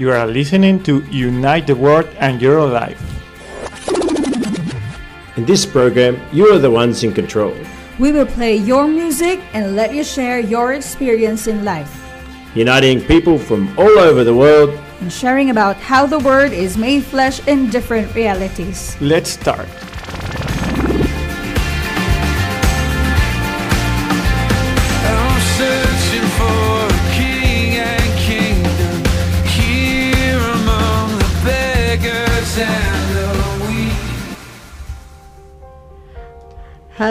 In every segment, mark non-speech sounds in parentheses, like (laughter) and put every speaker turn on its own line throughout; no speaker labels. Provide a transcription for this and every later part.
You are listening to Unite the World and Your Life.
In this program, you are the ones in control.
We will play your music and let you share your experience in life.
Uniting people from all over the world
and sharing about how the Word is made flesh in different realities.
Let's start.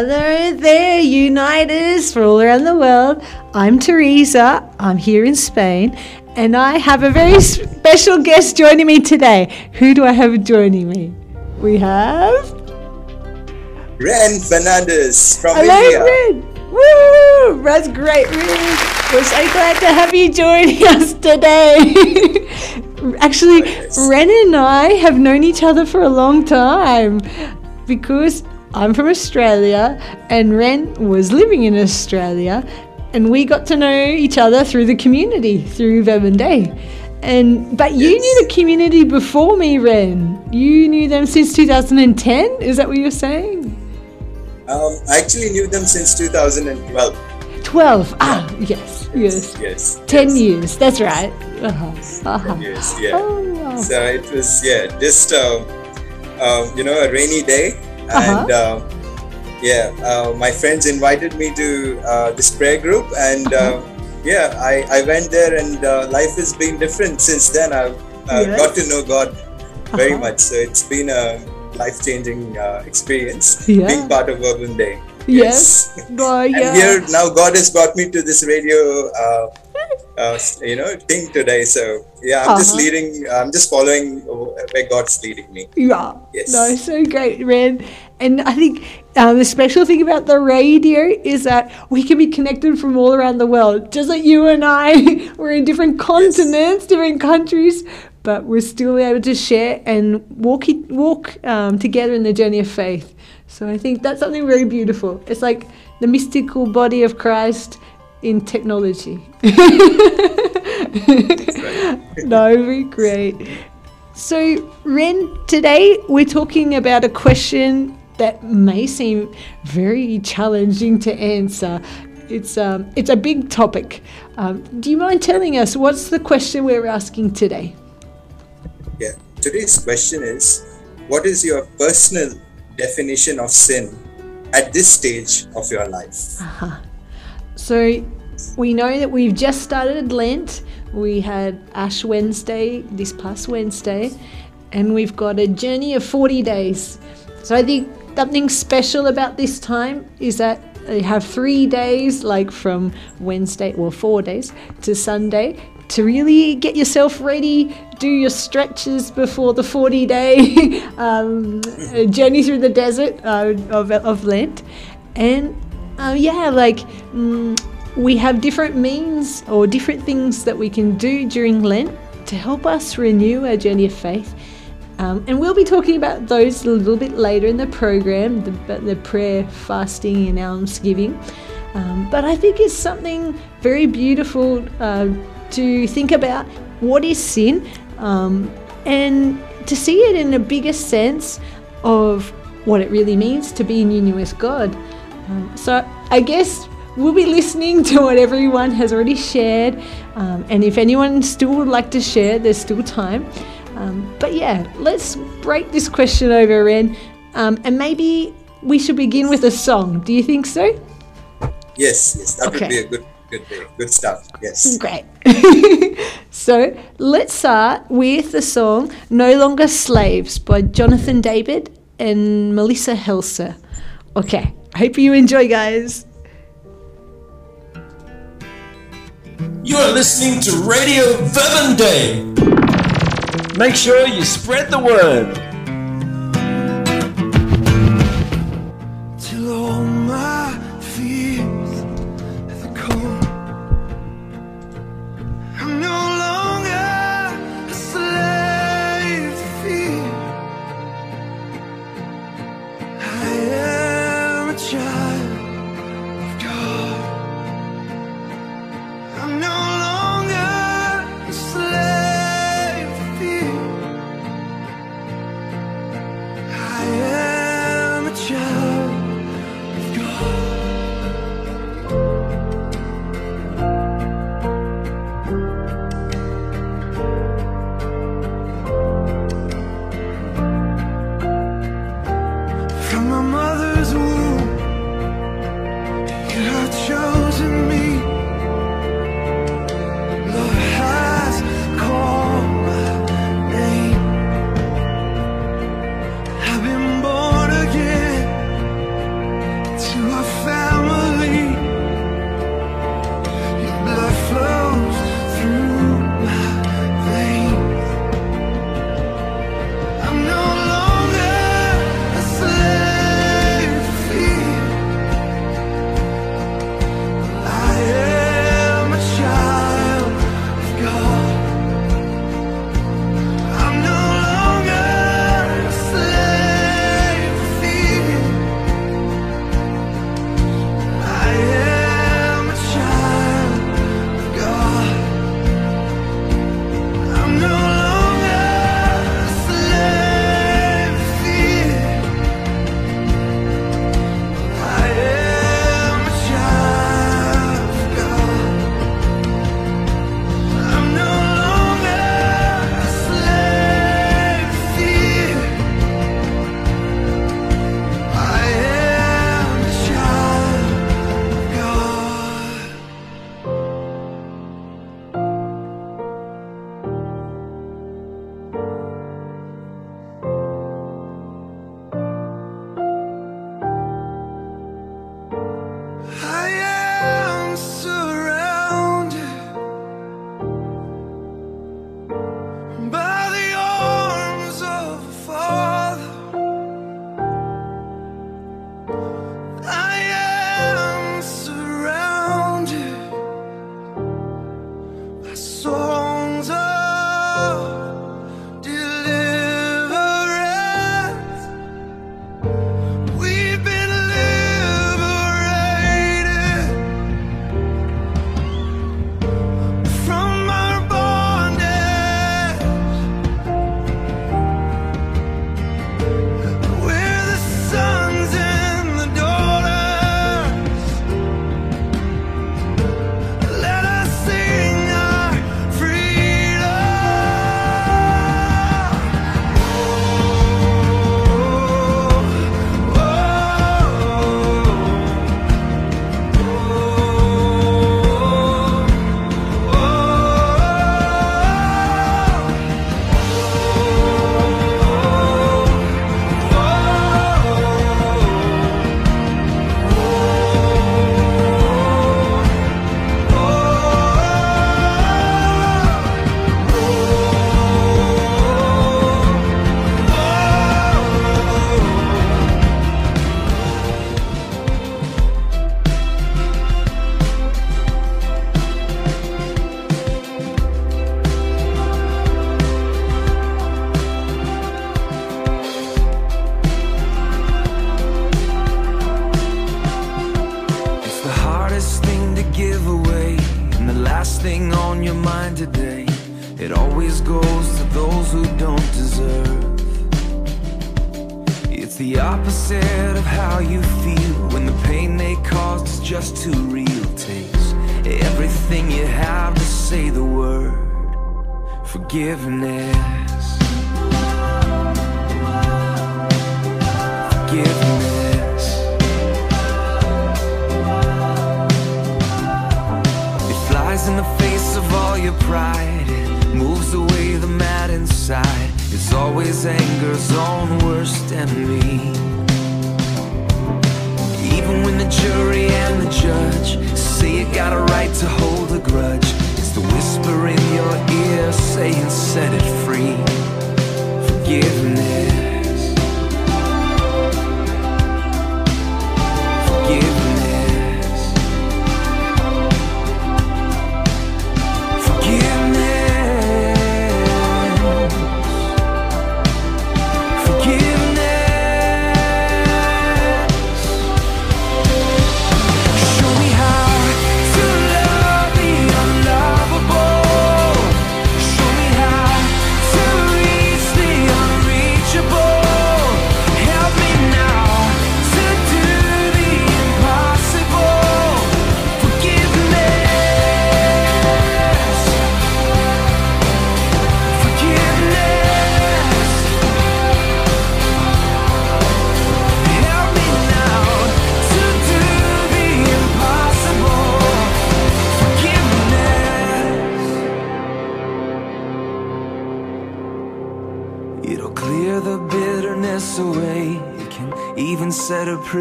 Hello there, Uniters for all around the world. I'm Teresa. I'm here in Spain, and I have a very special guest joining me today. Who do I have joining me? We have
Ren Fernandez from
Hello,
India.
Ren. Woo! That's great, Ren. We're so glad to have you joining (laughs) us today. (laughs) Actually, Ren and I have known each other for a long time because I'm from Australia and Ren was living in Australia and we got to know each other through the community, through Verbum Dei. And but you
Yes.
knew the community before me, Ren. You knew them since 2010. Is that what you're saying?
Um, I actually knew them since 2012.
12. Ah, yes, yes.
Yes.
10
yes,
years. That's right. Uh-huh. Uh-huh.
Yes, yeah.
Oh, wow.
So it was, yeah, just, um, um, you know, a rainy day.
Uh-huh.
And, um, yeah, uh, my friends invited me to uh, this prayer group. And, uh, yeah, I, I went there and uh, life has been different since then. I've uh,
Yes.
got to know God very
Uh-huh.
much. So it's been a life changing uh, experience
Yeah.
being part of Verbum Dei.
Yes. (laughs)
And
yeah.
here now god has brought me to this radio uh, you know thing today so yeah i'm just
Uh-huh.
leading i'm just following where god's leading me
Yeah.
Yes.
No, so great, Ren. And I think um, the special thing about the radio is that we can be connected from all around the world. Just like you and I, (laughs) we're in different continents, different countries, but we're still able to share and walk walk um, together in the journey of faith. So I think that's something very beautiful. It's like the mystical body of Christ in technology. no, very great. So, Ren, today we're talking about a question that may seem very challenging to answer. It's um, it's a big topic. Um, do you mind telling us what's the question we're asking today?
yeah today's question is what is your personal definition of sin at this stage of your life
So, we know that we've just started Lent. We had Ash Wednesday this past Wednesday, and we've got a journey of 40 days. So, I think something special about this time is that you have three days, like from Wednesday, well, four days to Sunday, to really get yourself ready, do your stretches before the 40 day (laughs) um, journey through the desert uh, of, of Lent. And uh, yeah, like mm, we have different means or different things that we can do during Lent to help us renew our journey of faith. Um, and we'll be talking about those a little bit later in the program, the, the prayer, fasting, and almsgiving. Um, but I think it's something very beautiful uh, to think about what is sin um, and to see it in a bigger sense of what it really means to be in union with God. Um, so I guess we'll be listening to what everyone has already shared. Um, and if anyone still would like to share, there's still time. Um, but yeah, let's break this question over, Ren. Um, and maybe we should begin with a song. Do you think so?
yes yes that
Okay.
would be a good good good stuff yes
Great. (laughs) so let's start with the song No Longer Slaves by Jonathan David and Melissa Helser. Okay, hope you enjoy, guys.
You are listening to Radio Verbum Dei.
Make sure you spread the word.
till all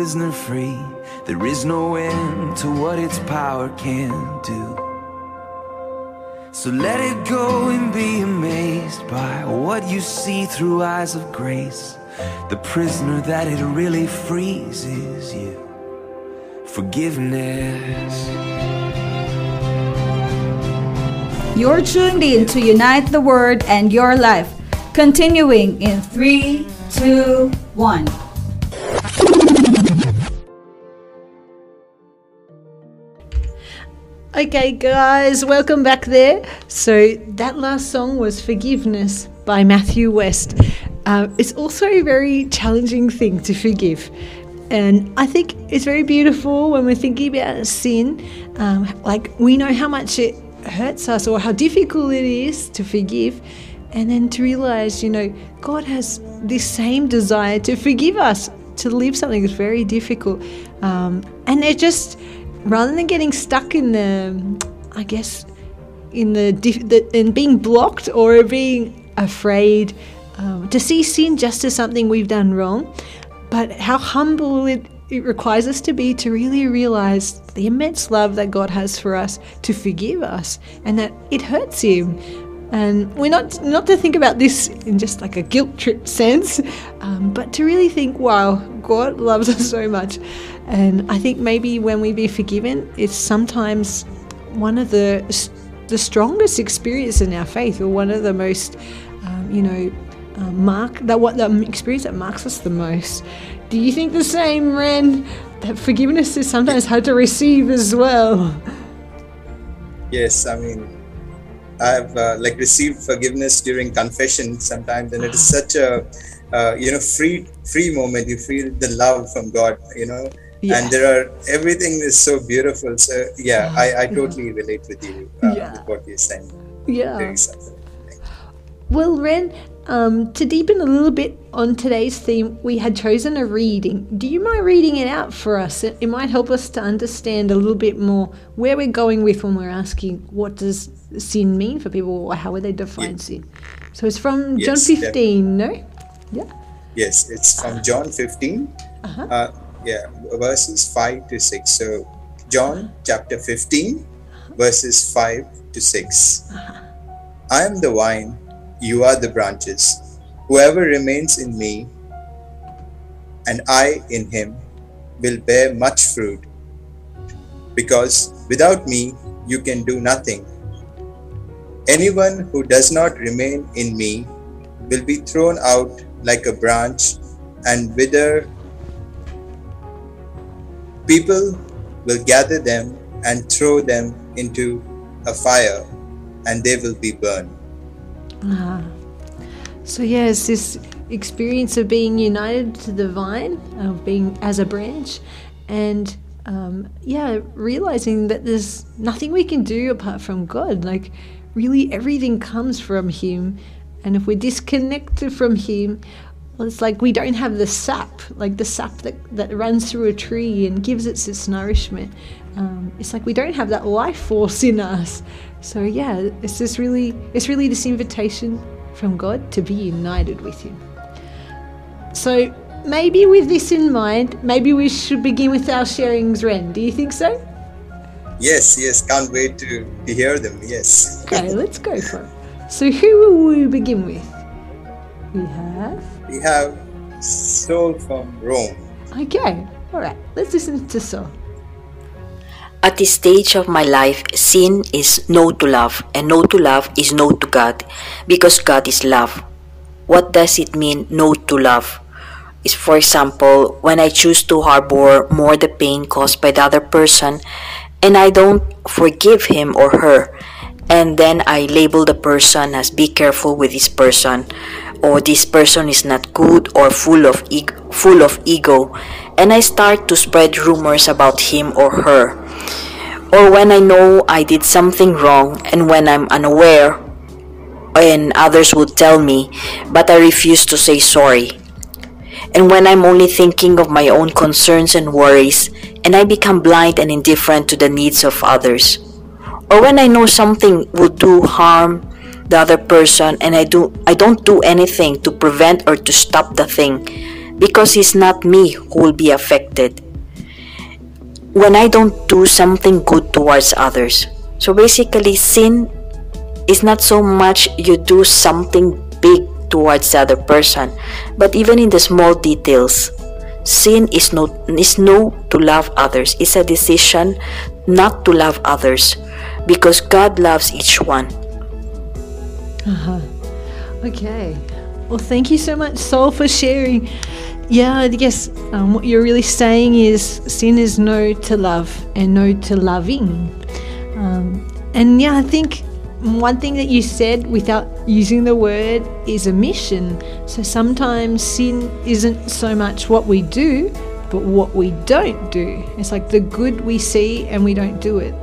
prisoner free. There is no end to what its power can do. So let it go and be amazed by what you see through eyes of grace. The prisoner that it really frees is you. Forgiveness.
You're tuned in to Unite the Word and Your Life. Continuing in three, two, one.
Okay, guys, welcome back there. So, that last song was Forgiveness by Matthew West. Uh, it's also a very challenging thing to forgive. And I think it's very beautiful when we're thinking about sin. Um, like, we know how much it hurts us or how difficult it is to forgive. And then to realize, you know, God has this same desire to forgive us, to leave something that's very difficult. Um, and it just, rather than getting stuck in the, I guess, in the, the in being blocked or being afraid um, to see sin just as something we've done wrong, but how humble it, it requires us to be to really realize the immense love that God has for us to forgive us and that it hurts Him. And we're not not to think about this in just like a guilt trip sense, um, but to really think, wow, God loves us so much. And I think maybe when we be forgiven, it's sometimes one of the the strongest experience in our faith, or one of the most, um, you know, uh, mark that what the experience that marks us the most. Do you think the same, Ren? That forgiveness is sometimes hard to receive as well.
Yes, I mean, I've uh, like received forgiveness during confession sometimes, and it is such a uh, you know free free moment. You feel the love from God, you know,
Yeah.
and there are everything is so beautiful. So yeah, I, I totally relate with you uh,
Yeah.
with what you're saying.
Yeah. Well, Ren, um, to deepen a little bit on today's theme, we had chosen a reading. Do you mind reading it out for us? It, it might help us to understand a little bit more where we're going with when we're asking what does sin mean for people or how would they define sin. So it's from John
Yes,
15, no? Yeah.
Yes, it's from John 15.
Uh-huh.
Uh, yeah, verses 5 to 6. So, John chapter 15, verses 5 to 6. I am the vine, you are the branches. Whoever remains in me and I in him will bear much fruit. Because without me, you can do nothing. Anyone who does not remain in me will be thrown out like a branch and wither. People will gather them and throw them into a fire, and they will be burned.
Ah. So yes, this experience of being united to the vine, of being as a branch, and um, yeah, realizing that there's nothing we can do apart from God. Like, really, everything comes from Him, and if we're disconnected from Him, well, it's like we don't have the sap, like the sap that, that runs through a tree and gives it its nourishment. Um, it's like we don't have that life force in us. So yeah, it's just really, it's really this invitation from God to be united with Him. So maybe with this in mind, maybe we should begin with our sharings, Ren. Do you think so?
Yes, yes, can't wait to, to hear them. Yes.
Okay, let's go for it. So who will we begin with? We have.
We have Soul from Rome.
Okay, all right. Let's listen to Saul.
At this stage of my life, sin is no to love, and no to love is no to God, because God is love. What does it mean, no to love? Is for example, when I choose to harbor more the pain caused by the other person, and I don't forgive him or her, and then I label the person as be careful with this person, or this person is not good or full of ego, full of ego, and I start to spread rumors about him or her or when I know I did something wrong and when I'm unaware and others would tell me, but I refuse to say sorry. And when I'm only thinking of my own concerns and worries and I become blind and indifferent to the needs of others. Or when I know something will do harm the other person and I do I don't do anything to prevent or to stop the thing, because it's not me who will be affected when I don't do something good towards others. So basically, sin is not so much you do something big towards the other person, but even in the small details. Sin is no is no to love others. It's a decision not to love others because God loves each one.
Uh-huh. Okay. Well, thank you so much, Soul, for sharing. Yeah, I guess um, what you're really saying is sin is no to love and no to loving. Um, and yeah, I think one thing that you said without using the word is a mission. So sometimes sin isn't so much what we do, but what we don't do. It's like the good we see and we don't do it.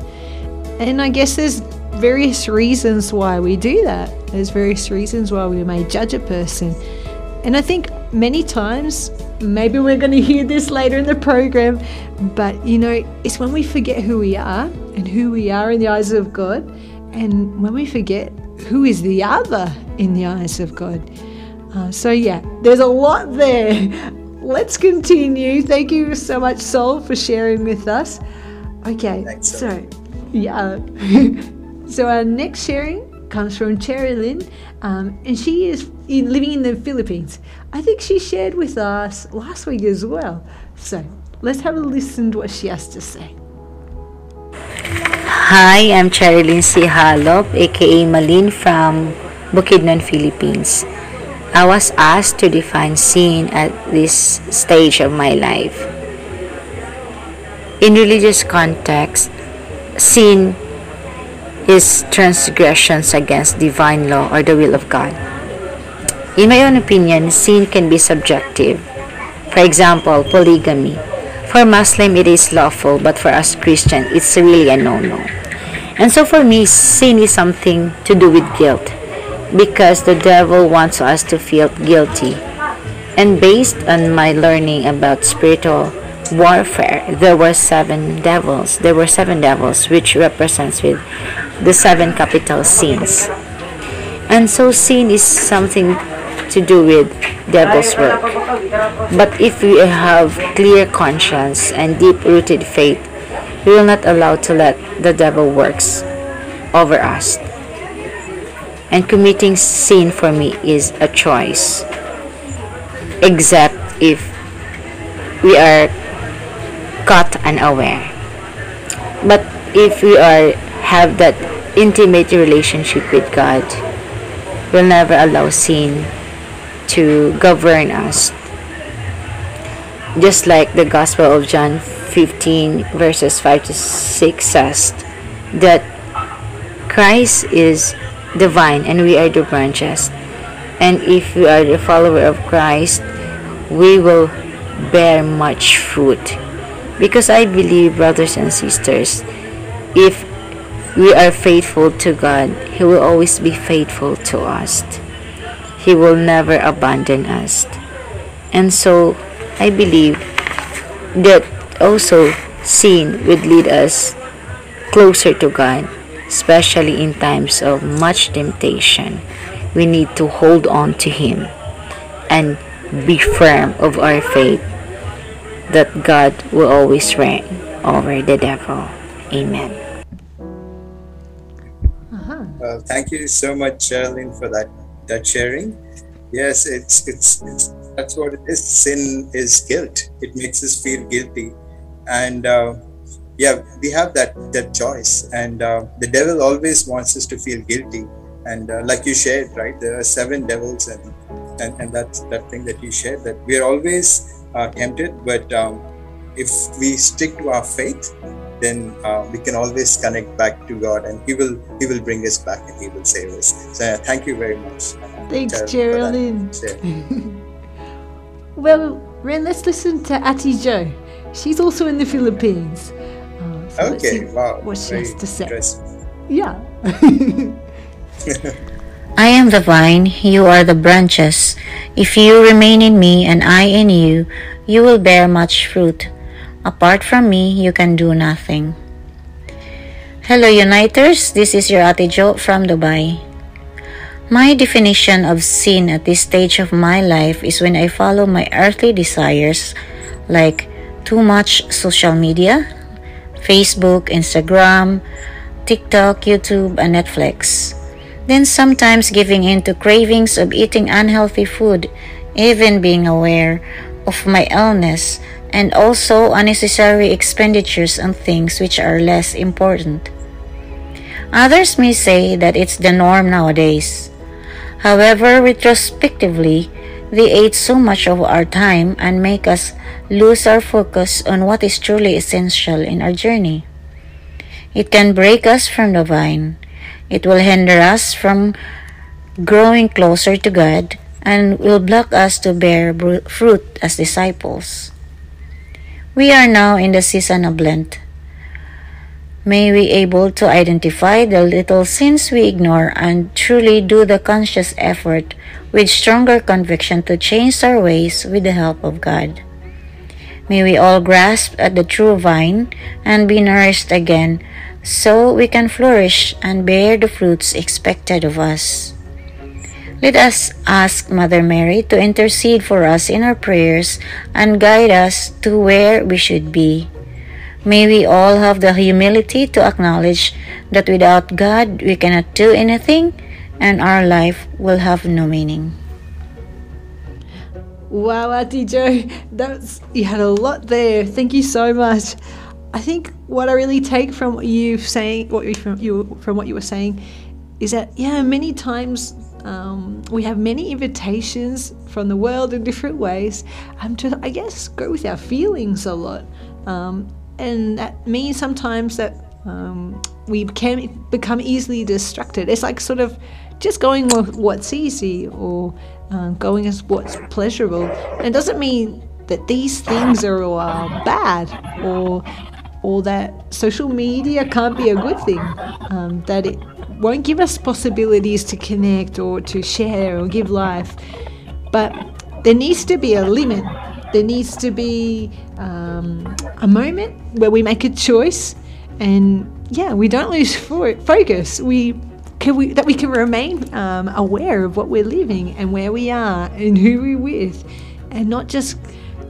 And I guess there's various reasons why we do that. There's various reasons why we may judge a person. And I think many times, maybe we're going (laughs) to hear this later in the program, but you know, it's when we forget who we are and who we are in the eyes of God, and when we forget who is the other in the eyes of God. Uh, so, yeah, there's a lot there. (laughs) Let's continue. Thank you so much, Soul, for sharing with us. Okay,
Thanks,
so yeah. (laughs) so our next sharing comes from Cherry Lynn, um, and she is in, living in the Philippines. I think she shared with us last week as well. So let's have a listen to what she has to say.
Hi, I'm Cherry Lindsay Halop, aka Malin from Bukidnon, Philippines. I was asked to define sin at this stage of my life. In religious context, sin is transgressions against divine law or the will of God. In my own opinion, sin can be subjective. For example, polygamy. For Muslim, it is lawful, but for us Christian, it's really a no-no. And so for me, sin is something to do with guilt because the devil wants us to feel guilty. And based on my learning about spiritual warfare, there were seven devils. There were seven devils, which represents with the seven capital sins. And so sin is something to do with devil's work. But if we have clear conscience and deep-rooted faith, we will not allow to let the devil works over us. And committing sin for me is a choice. Except if we are caught unaware. But if we are have that intimate relationship with God, we'll never allow sin to govern us. Just like the Gospel of John 15 verses 5 to 6 says that Christ is the vine and we are the branches. And if we are the follower of Christ, we will bear much fruit. Because I believe, brothers and sisters, if we are faithful to God, He will always be faithful to us. He will never abandon us. And so, I believe that also sin would lead us closer to God, especially in times of much temptation. We need to hold on to Him and be firm of our faith that God will always reign over the devil. Amen.
Uh huh. thank you so much, Charlene, for that that sharing. Yes, it's, it's it's that's what it is. Sin is guilt. It makes us feel guilty, and uh, yeah, we have that that choice. And uh, the devil always wants us to feel guilty. And uh, like you shared, right? There are seven devils, and and and that's that thing that you shared. That we are always uh, tempted, but um, if we stick to our faith, then uh, we can always connect back to God, and He will He will bring us back, and He will save us. So thank you very much.
Thanks,
Geraldine,
Geraldine.
for that share. (laughs)
Well, Ren, let's listen to Ate Jo. She's also in the Philippines. Uh, so
Okay, wow,
What she has to say. Yeah. (laughs) (laughs)
I am the vine, you are the branches. If you remain in me and I in you, you will bear much fruit. Apart from me, you can do nothing. Hello, Uniters. This is your Ate Jo from Dubai.
My definition of sin at this stage of my life is when I follow my earthly desires, like too much social media, Facebook, Instagram, TikTok, YouTube, and Netflix. Then sometimes giving in to cravings of eating unhealthy food, even being aware of my illness, and also unnecessary expenditures on things which are less important. Others may say that it's the norm nowadays. However, retrospectively, they ate so much of our time and make us lose our focus on what is truly essential in our journey. It can break us from the vine. It will hinder us from growing closer to God and will block us to bear fruit as disciples. We are now in the season of Lent. May we able to identify the little sins we ignore and truly do the conscious effort with stronger conviction to change our ways with the help of God. May we all grasp at the true vine and be nourished again so we can flourish and bear the fruits expected of us. Let us ask Mother Mary to intercede for us in our prayers and guide us to where we should be. May we all have the humility to acknowledge that without God we cannot do anything and our life will have no meaning.
Wow, Auntie that's you had a lot there. Thank you so much. I think what I really take from what you saying, what from you from what you were saying, is that yeah, many times um, we have many invitations from the world in different ways, um, to I guess go with our feelings a lot, um, and that means sometimes that um, we can become easily distracted. It's like sort of just going with what's easy or uh, going as what's pleasurable. And it doesn't mean that these things are uh, bad or or that social media can't be a good thing, um, that it won't give us possibilities to connect or to share or give life. But there needs to be a limit. There needs to be um, a moment where we make a choice and yeah, we don't lose fo- focus. We can we that we can remain um, aware of what we're living and where we are and who we're with, and not just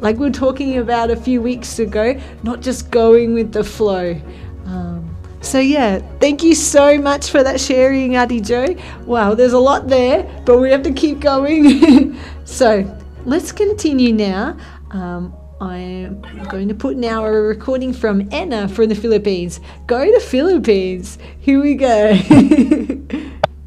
like we were talking about a few weeks ago, not just going with the flow. Um, so yeah, thank you so much for that sharing, Ate Jo. Wow, there's a lot there, but we have to keep going. (laughs) so let's continue now. Um, I'm going to put now a recording from Anna from the Philippines. Go to Philippines. Here we go. (laughs)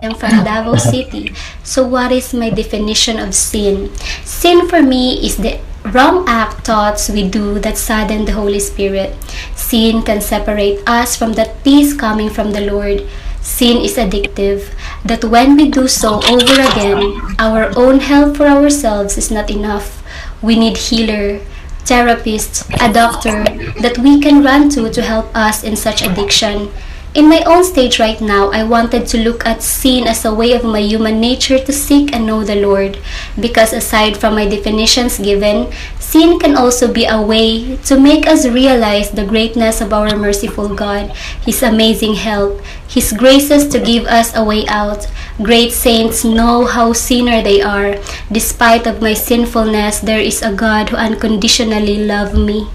I'm from Davao City. So, what is my definition of sin? Sin for me is the wrong act thoughts we do that sadden the Holy Spirit. Sin can separate us from that peace coming from the Lord. Sin is addictive, that when we do so over again, our own help for ourselves is not enough. We need healer, therapist, a doctor that we can run to to help us in such addiction. In my own stage right now, I wanted to look at sin as a way of my human nature to seek and know the Lord. Because aside from my definitions given, sin can also be a way to make us realize the greatness of our merciful God, His amazing help, His graces to give us a way out. Great saints know how sinner they are. Despite of my sinfulness, there is a God who unconditionally loves me.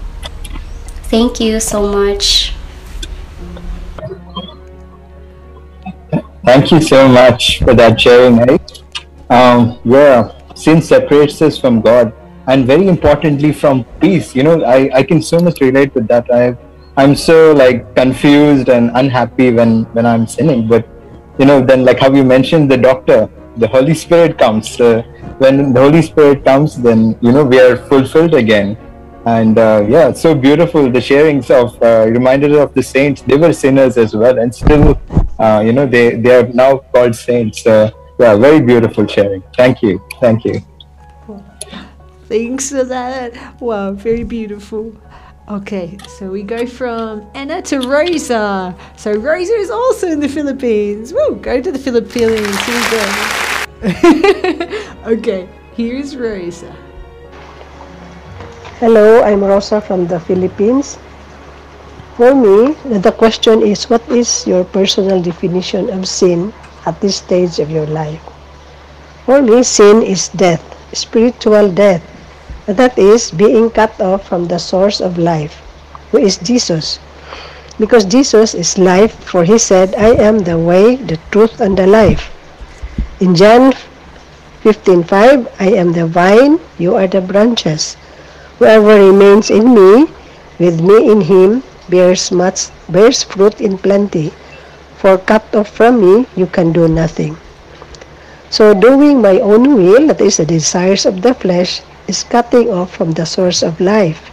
Thank you so much.
Thank you so much for that sharing, Eric. Um, yeah, sin separates us from God and very importantly from peace. You know, I, I can so much relate with that. I I'm so like confused and unhappy when when I'm sinning. But you know, then like how you mentioned the doctor, the Holy Spirit comes. Uh, when the Holy Spirit comes, then you know we are fulfilled again. And uh, yeah, so beautiful. The sharings of uh, reminded of the saints. They were sinners as well, and still uh, you know they they are now called saints. Uh, yeah very beautiful sharing. Thank you. Thank you.
Thanks for that. Wow very beautiful. Okay so we go from anna to rosa. So rosa is also in the philippines. Woo, go to the philippines. Here we go. (laughs) Okay here's rosa.
Hello i'm rosa from the philippines for me, the question is what is your personal definition of sin at this stage of your life? For me, sin is death, spiritual death. That is being cut off from the source of life, who is Jesus. Because Jesus is life, for he said, I am the way, the truth, and the life. In John 15:5, I am the vine, you are the branches. Whoever remains in me, with me in him, bears much bears fruit in plenty. For cut off from me, you can do nothing. So doing my own will, that is the desires of the flesh, is cutting off from the source of life.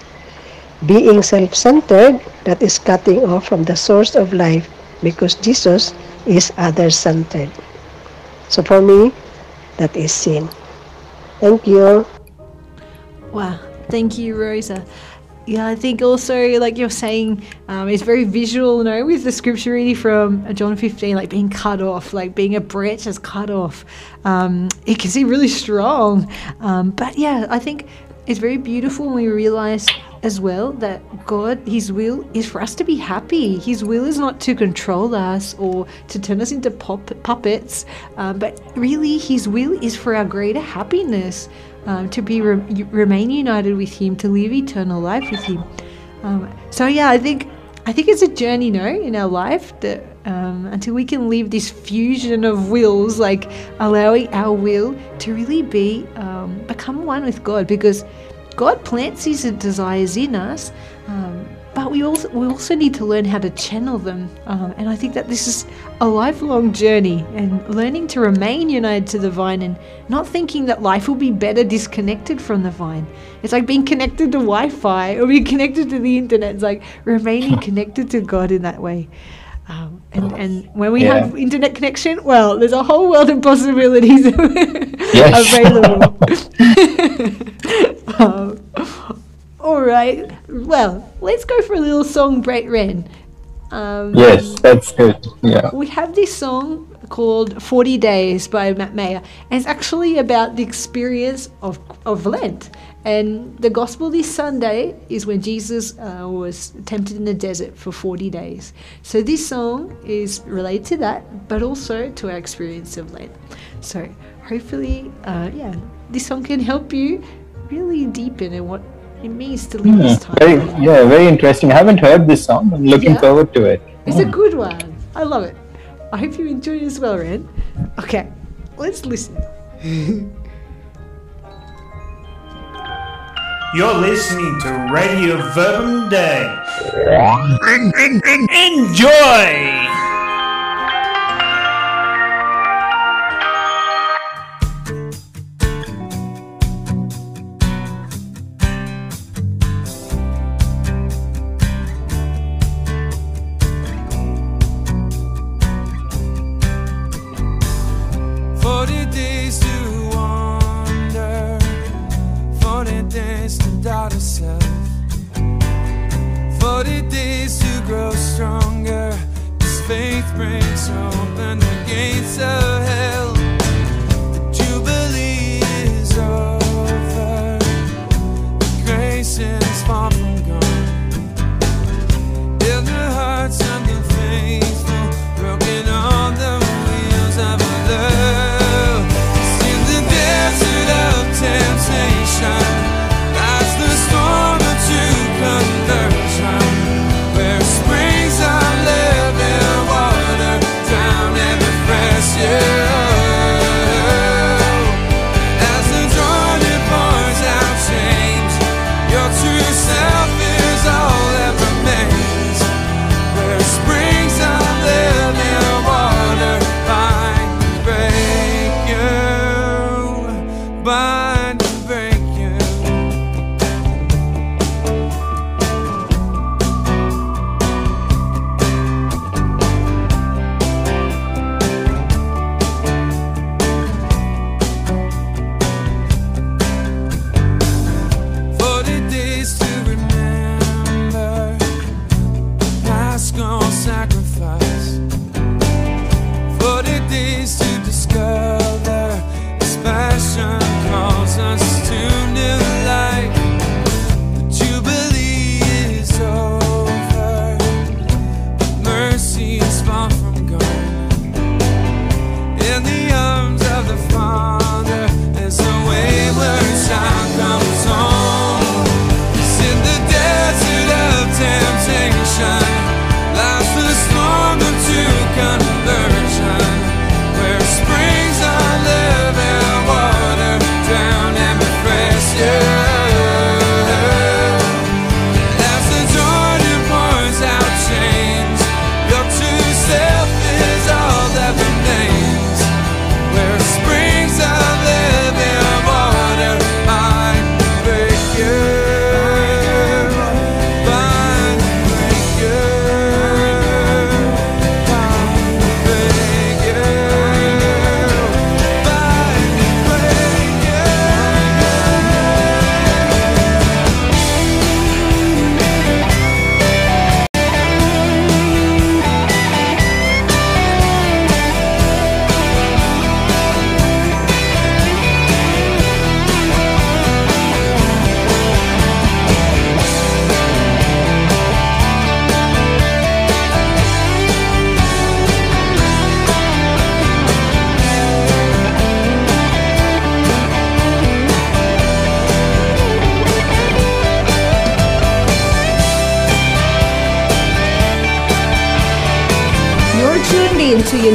Being self-centered, that is cutting off from the source of life because Jesus is other-centered. So for me, that is sin. Thank you.
Wow. Thank you, Rosa. Yeah, I think also, like you're saying, um, it's very visual, you know, with the scripture reading from uh, John 15, like being cut off, like being a branch is cut off. Um, it can seem really strong. Um, but yeah, I think it's very beautiful when we realize as well that God, His will is for us to be happy. His will is not to control us or to turn us into pop- puppets, um, but really, His will is for our greater happiness um, to be re- remain united with Him, to live eternal life with Him. Um, so yeah, I think I think it's a journey, no, in our life that um, until we can live this fusion of wills, like allowing our will to really be um, become one with God, because God plants His desires in us. But we also we also need to learn how to channel them, um, and I think that this is a lifelong journey, and learning to remain united to the vine, and not thinking that life will be better disconnected from the vine. It's like being connected to Wi-Fi or being connected to the internet. It's like remaining (laughs) connected to God in that way. Um, and, and when we
Yeah.
have internet connection, well, there's a whole world of possibilities (laughs) available. (laughs) um, all right. Well, let's go for a little song break, Ren. Um,
Yes, that's good. Yeah.
We have this song called 40 Days by Matt Maher, and it's actually about the experience of, of Lent. And the gospel this Sunday is when Jesus uh, was tempted in the desert for 40 days. So this song is related to that, but also to our experience of Lent. So hopefully, uh, yeah, this song can help you really deepen in what it means to live
Hmm,
this time.
Very, yeah, very interesting. I haven't heard this song. I'm looking
Yeah.
forward to it.
It's a good one. I love it. I hope you enjoy it as well, Ren. Okay, let's listen. (laughs)
You're listening to Radio Verbum Dei. (laughs) Enjoy!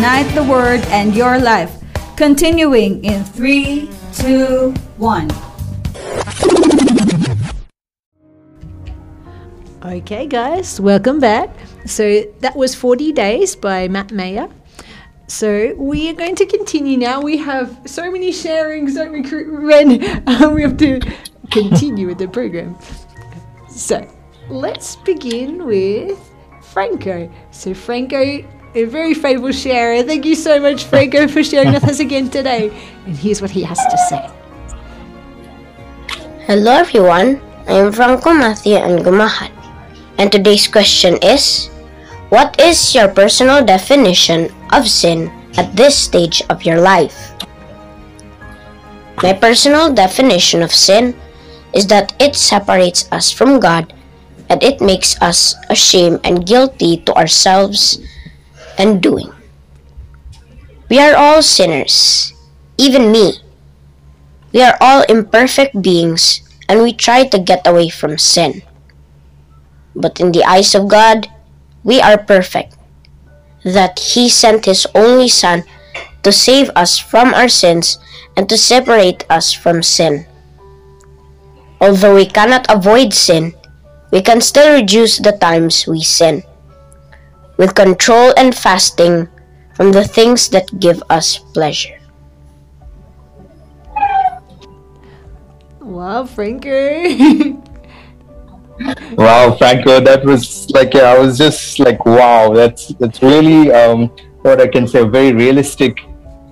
Unite the Word and your life. Continuing in three, two, one.
Okay, guys, welcome back. So that was 40 Days by Matt Maher. So we are going to continue now. We have so many sharings, don't we, Ren? Um, we have to continue with the program. So let's begin with Franco. So Franco, a very faithful sharer. Thank you so much, Franco, for sharing with us again today. And here's what he has to say.
Hello everyone, I am Franco Matthew and Gumahat. And today's question is What is your personal definition of sin at this stage of your life? My personal definition of sin is that it separates us from God and it makes us ashamed and guilty to ourselves and doing. We are all sinners, even me. We are all imperfect beings and we try to get away from sin. But in the eyes of God, we are perfect. That He sent His only Son to save us from our sins and to separate us from sin. Although we cannot avoid sin, we can still reduce the times we sin with control and fasting from the things that give us pleasure.
Wow, Franco. (laughs)
wow franco that was like yeah, i was just like wow that's that's really um what i can say very realistic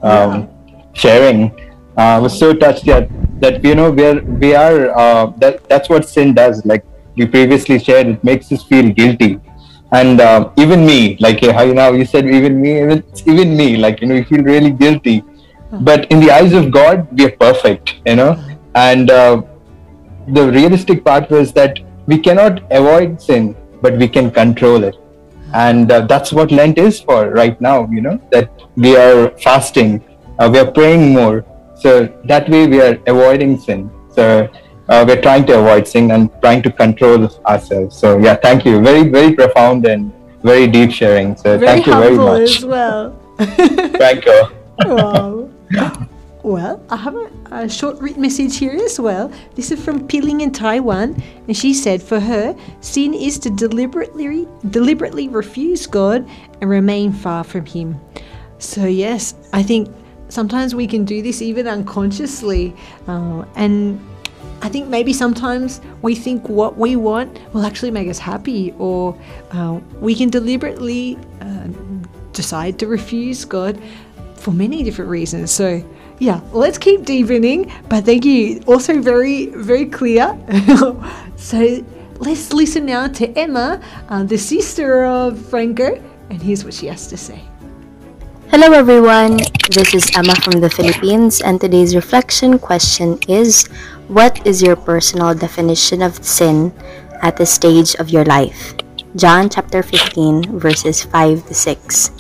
um sharing uh, i was so touched that that you know we're we are uh, that that's what sin does like we previously shared it makes us feel guilty and uh, even me like uh, how you know you said even me even, even me like you know you feel really guilty. But in the eyes of god we are perfect you know? And uh, the realistic part was that we cannot avoid sin but we can control it. And uh, that's what lent is for right now you know? That we are fasting uh, we are praying more. So that way we are avoiding sin. So uh, we're trying to avoid sin and trying to control ourselves so yeah thank you very very profound and very deep sharing so
very
thank you very much
as well. (laughs) (laughs)
franco
wow. Well, I have a, a short written message here as well. This is from Peeling in Taiwan, and she said, for her, sin is to deliberately deliberately refuse God and remain far from Him. So yes, I think sometimes we can do this even unconsciously, uh, and I think maybe sometimes we think what we want will actually make us happy, or uh, we can deliberately uh, decide to refuse God for many different reasons. So, yeah, let's keep deepening. But thank you. Also, very, very clear. (laughs) so, let's listen now to Emma, uh, the sister of Franco, and here's what she has to say.
Hello everyone, this is Emma from the Philippines, and today's reflection question is What is your personal definition of sin at this stage of your life? John chapter 15, verses 5 to 6.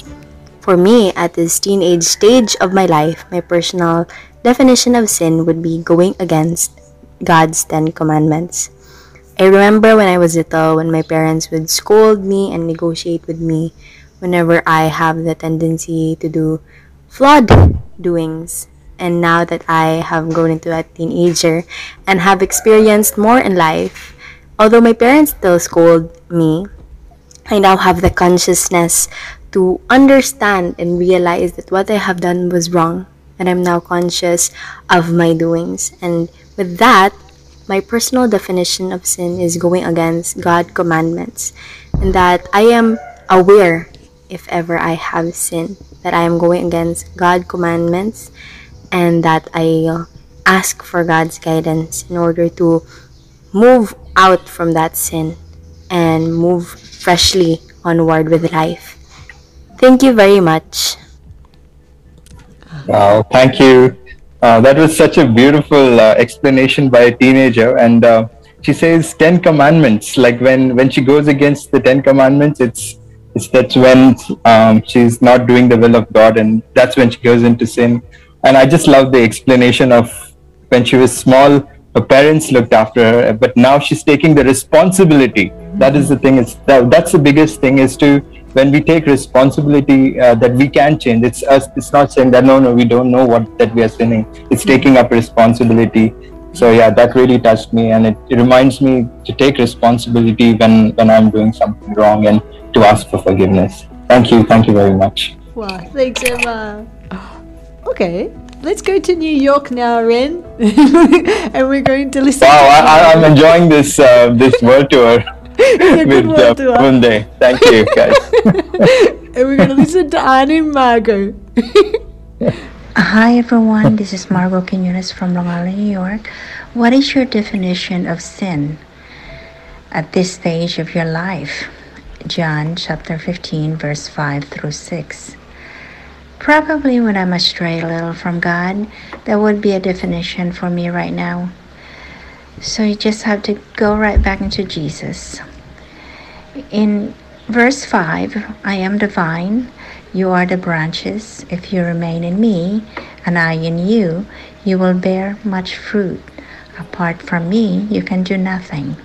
For me, at this teenage stage of my life, my personal definition of sin would be going against God's Ten Commandments. I remember when I was little, when my parents would scold me and negotiate with me whenever I have the tendency to do flawed doings. And now that I have grown into a teenager and have experienced more in life, although my parents still scold me, I now have the consciousness to understand and realize that what I have done was wrong. And I'm now conscious of my doings. And with that, my personal definition of sin is going against God's commandments. And that I am aware if ever I have sinned, that I am going against God's commandments and that I ask for God's guidance in order to move out from that sin and move freshly onward with life. Thank you very much.
Wow, thank you. Uh, that was such a beautiful uh, explanation by a teenager. And uh, she says Ten Commandments. Like when when she goes against the Ten Commandments, it's it's that's when um, she's not doing the will of God, and that's when she goes into sin. And I just love the explanation of when she was small, her parents looked after her, but now she's taking the responsibility. That is the thing. That, that's the biggest thing is to when we take responsibility uh, that we can change it's us it's not saying that no no we don't know what that we are sinning it's taking up responsibility so yeah that really touched me and it, it reminds me to take responsibility when when i'm doing something wrong and to ask for forgiveness thank you thank you very much
Wow, thanks, Emma. Okay, let's go to New York now, Ren, (laughs) and we're going to listen.
wow
to
I, I, i'm enjoying this uh, this (laughs) world tour
good
with
world
uh,
tour.
Monday. thank you (laughs) guys
and we're going to listen to Annie and Margot.
Hi everyone, this is Margot Quinones from Long Island, New York. What is your definition of sin at this stage of your life? John chapter 15, verse 5 through 6. Probably when I'm astray a little from God, that would be a definition for me right now. So you just have to go right back into Jesus. In verse 5, I am the vine, you are the branches. If you remain in me, and I in you, you will bear much fruit. Apart from me, you can do nothing.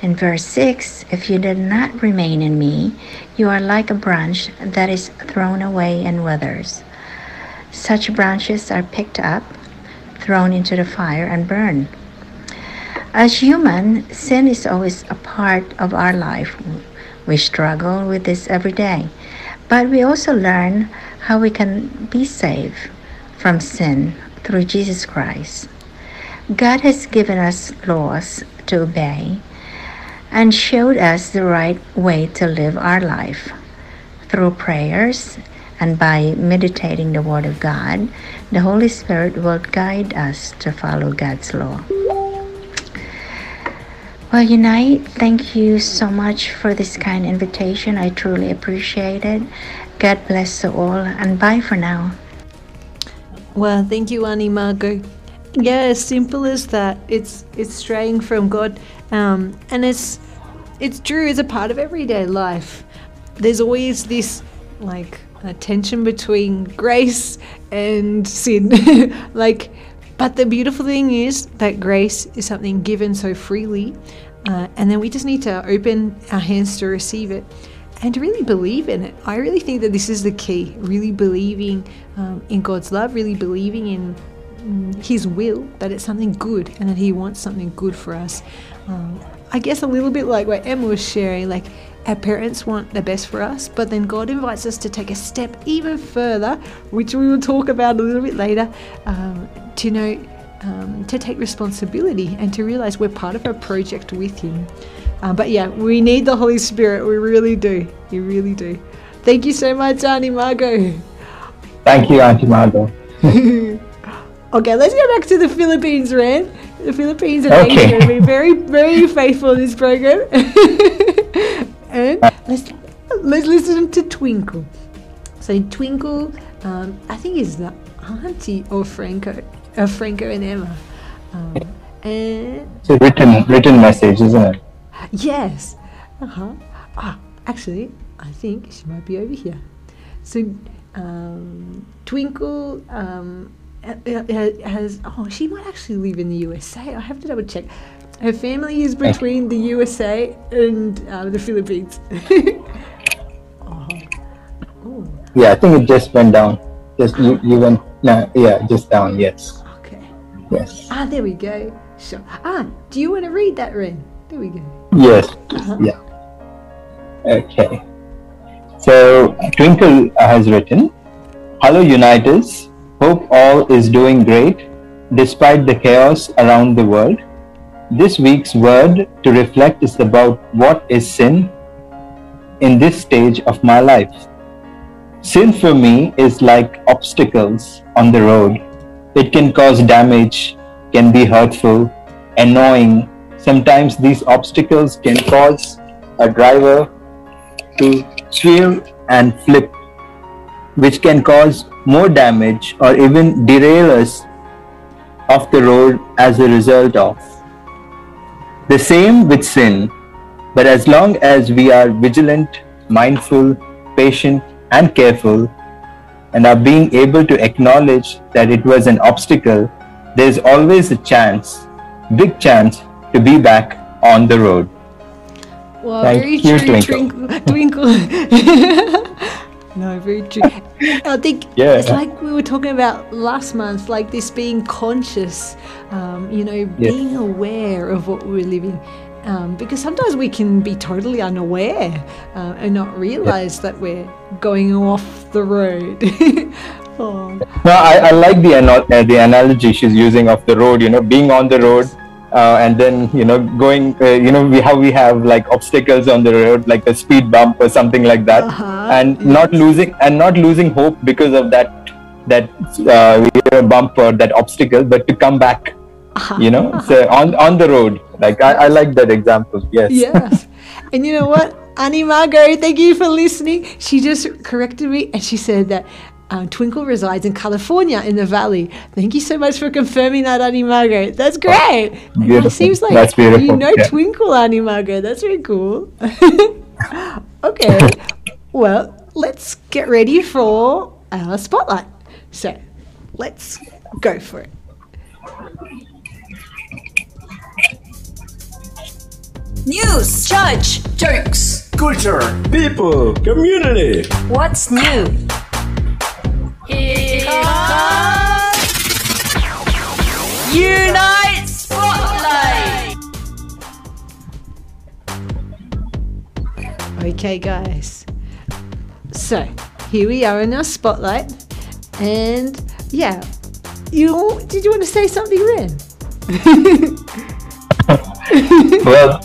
In verse 6, if you did not remain in me, you are like a branch that is thrown away and withers. Such branches are picked up, thrown into the fire, and burned. As human, sin is always a part of our life. We struggle with this every day, but we also learn how we can be saved from sin through Jesus Christ. God has given us laws to obey and showed us the right way to live our life. Through prayers and by meditating the Word of God, the Holy Spirit will guide us to follow God's law. Well, Unite, thank you so much for this kind invitation. I truly appreciate it. God bless you all, and bye for now.
Well, thank you, Annie Margot. Yeah, as simple as that. It's it's straying from God, um, and it's it's true. It's a part of everyday life. There's always this like a tension between grace and sin. (laughs) like, but the beautiful thing is that grace is something given so freely, uh, and then we just need to open our hands to receive it and to really believe in it. I really think that this is the key. Really believing um, in God's love, really believing in mm, His will, that it's something good and that He wants something good for us. Um, I guess a little bit like what Emma was sharing, like our parents want the best for us, but then God invites us to take a step even further, which we will talk about a little bit later, um, to know. Um, to take responsibility and to realize we're part of a project with Him. Uh, but yeah, we need the Holy Spirit. We really do. We really do. Thank you so much, Auntie Margot.
thank you auntie margot (laughs)
Okay, let's go back to the Philippines, Ren. The Philippines are
Okay.
going to be very, very faithful in this program. (laughs) and let's let's listen to Twinkle. So Twinkle, um, I think is the auntie of Franco, of Franco and Emma. Um, and
it's a written written message isn't it
Yes. Uh huh. Ah, actually, I think she might be over here. So, um, Twinkle um, has. Oh, she might actually live in the USA. I have to double check. Her family is between the USA and uh, the Philippines. (laughs)
yeah i think it just went down just you you went no yeah just down yes
Okay.
yes
ah, there we go. Sure. Ah, do you want to read that, Ren? There we go.
Yes.
Uh-huh.
Yeah. Okay. So Twinkle has written, Hello Uniters. Hope all is doing great despite the chaos around the world. This week's word to reflect is about what is sin in this stage of my life. Sin for me is like obstacles on the road. It can cause damage, can be hurtful, annoying. Sometimes these obstacles can cause a driver to swerve and flip, which can cause more damage or even derail us off the road as a result of. The same with sin, but as long as we are vigilant, mindful, patient, and careful, and are being able to acknowledge that it was an obstacle, there is always a chance, big chance, to be back on the road.
Well,
Thank
very
you,
true,
Twinkle.
Twinkle. (laughs) Twinkle. (laughs) No, very true. (laughs) I think
Yeah.
it's like we were talking about last month, like this being conscious, um, you know,
Yes.
being aware of what we're living. Um, because sometimes we can be totally unaware uh, and not realize that we're going off the road. (laughs) oh.
No, I, I like the ano- uh, the analogy she's using of the road. You know, being on the road, uh, and then you know going. Uh, you know, we how we have like obstacles on the road, like a speed bump or something like that,
Uh-huh,
and not losing and not losing hope because of that that uh, bump or that obstacle, but to come back. You know, so on on the road. Like I, I like that example. Yes.
Yes. (laughs) and you know what? Annie Margot, thank you for listening. She just corrected me and she said that uh, Twinkle resides in California in the valley. Thank you so much for confirming that, Annie Margot. That's great.
Beautiful.
It seems like
That's beautiful.
you know
Yeah.
Twinkle, Annie Margot. That's very cool. (laughs) okay. Well, let's get ready for our spotlight. So let's go for it.
News, judge, jokes.
Culture, people, community.
What's new? Here comes Unite Spotlight.
Okay, guys. So here we are in our spotlight, and yeah, you did you want to say something, Ren? (laughs)
well,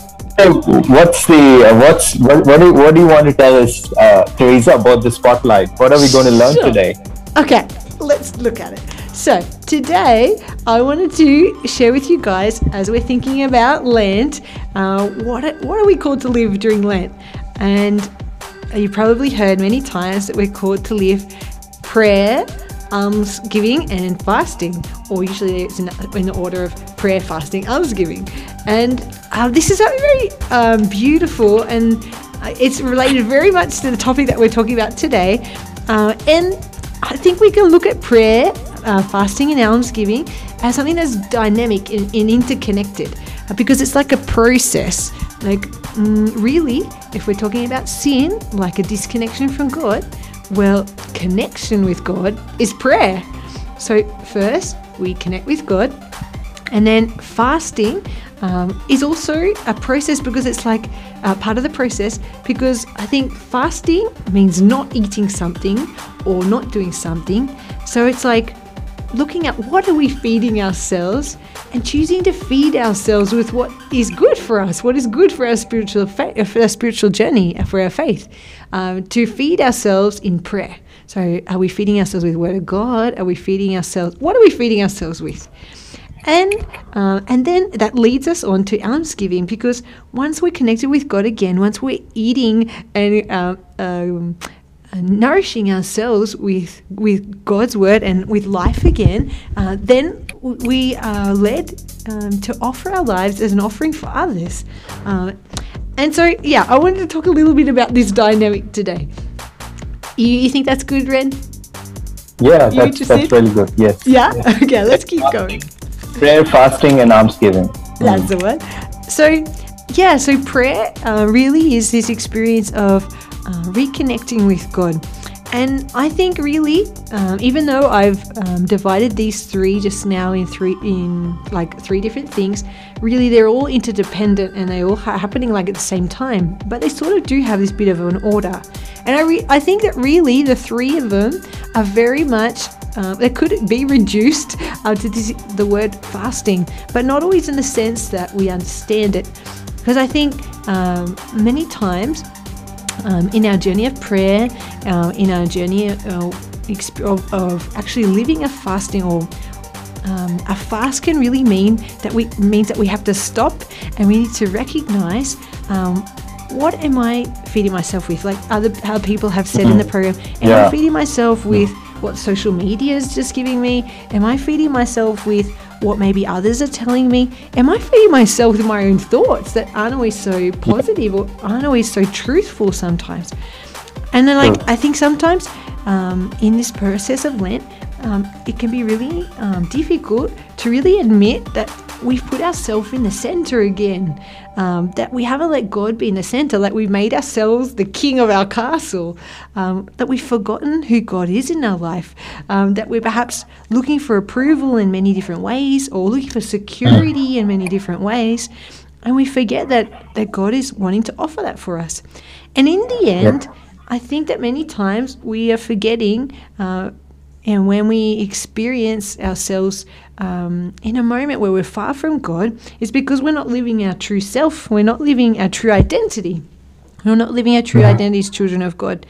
what's the uh, what's what what do, what do you want to tell us, uh, Teresa, about the spotlight? What are we going to learn
Sure.
today?
Okay, let's look at it. So today, I wanted to share with you guys as we're thinking about Lent, uh, what it- what are we called to live during Lent? And you probably heard many times that we're called to live prayer, almsgiving, and fasting, or usually it's in, in the order of prayer, fasting, almsgiving. And uh, this is very um, beautiful and uh, it's related very much to the topic that we're talking about today. Uh, and I think we can look at prayer, uh, fasting, and almsgiving as something that's dynamic and, and interconnected uh, because it's like a process. Like, mm, really, if we're talking about sin, like a disconnection from God, well, connection with God is prayer. So, first, we connect with God, and then fasting um, is also a process because it's like uh, part of the process. Because I think fasting means not eating something or not doing something. So it's like looking at what are we feeding ourselves and choosing to feed ourselves with what is good for us, what is good for our spiritual for our spiritual journey, for our faith, um, to feed ourselves in prayer. So, are we feeding ourselves with the Word of God? Are we feeding ourselves? What are we feeding ourselves with? And uh, and then that leads us on to almsgiving because once we're connected with God again, once we're eating and um, um, uh, nourishing ourselves with with God's word and with life again, uh, then we are led um, to offer our lives as an offering for others. Uh, and so, yeah, I wanted to talk a little bit about this dynamic today. You, you think that's good, Ren?
Yeah, that's that's really good. Yes.
Yeah. (laughs) Okay, let's keep going.
Prayer, fasting, and almsgiving.
That's the one. So, yeah, so prayer uh, really is this experience of uh, reconnecting with God. And I think really, um, even though I've um, divided these three just now in three in like three different things, really they're all interdependent and they all ha- happening like at the same time. But they sort of do have this bit of an order. And I re- I think that really the three of them are very much uh, they could be reduced uh, to this, the word fasting, but not always in the sense that we understand it. Because I think um, many times um, in our journey of prayer, uh, in our journey uh, exp- of, of actually living a fasting or um, a fast can really mean that we means that we have to stop and we need to recognize um, what am I feeding myself with? Like other how people have said in the
Mhm.
program, am
Yeah.
I feeding myself with what social media is just giving me? Am I feeding myself with what maybe others are telling me? Am I feeding myself with my own thoughts that aren't always so positive or aren't always so truthful sometimes? And then, like, I think sometimes um, in this process of Lent, um, it can be really um, difficult to really admit that we've put ourselves in the center again. Um, that we haven't let God be in the center, like we've made ourselves the king of our castle, um, that we've forgotten who God is in our life, um, that we're perhaps looking for approval in many different ways or looking for security in many different ways. And we forget that, that God is wanting to offer that for us. And in the end, I think that many times we are forgetting, uh, and when we experience ourselves um, in a moment where we're far from God, it's because we're not living our true self. We're not living our true identity. We're not living our true identity as children of God.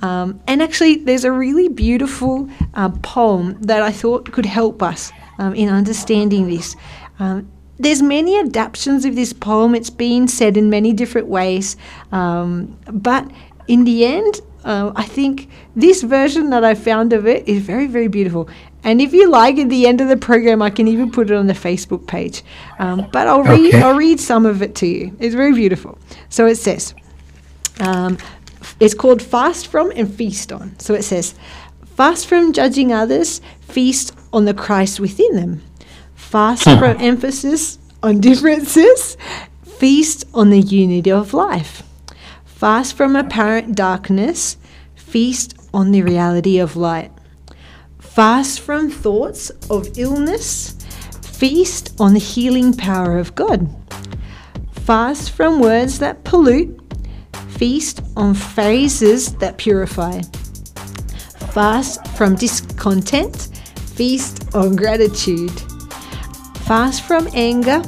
Um, and actually, there's a really beautiful uh, poem that I thought could help us um, in understanding this. Um, there's many adaptations of this poem. It's been said in many different ways, um, but in the end, uh, I think this version that I found of it is very, very beautiful. And if you like, at the end of the program, I can even put it on the Facebook page. Um, but I'll read,
Okay.
I'll read some of it to you. It's very beautiful. So it says, um, it's called Fast From and Feast On. So it says, Fast from judging others, feast on the Christ within them. Fast
Hmm.
from emphasis on differences, feast on the unity of life. Fast from apparent darkness, feast on the reality of light. Fast from thoughts of illness, feast on the healing power of God. Fast from words that pollute, feast on phrases that purify. Fast from discontent, feast on gratitude. Fast from anger,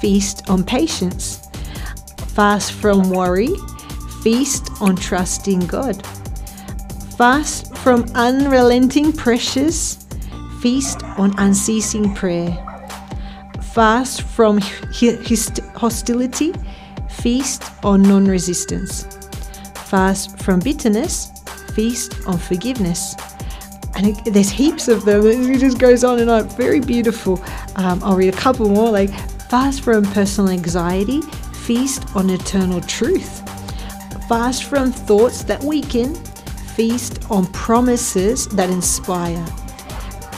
feast on patience. Fast from worry, feast on trusting God. Fast from unrelenting pressures, feast on unceasing prayer. Fast from hostility, feast on non resistance. Fast from bitterness, feast on forgiveness. And there's heaps of them. It just goes on and on. Very beautiful. Um, I'll read a couple more. Like fast from personal anxiety, feast on eternal truth. Fast from thoughts that weaken, feast on promises that inspire.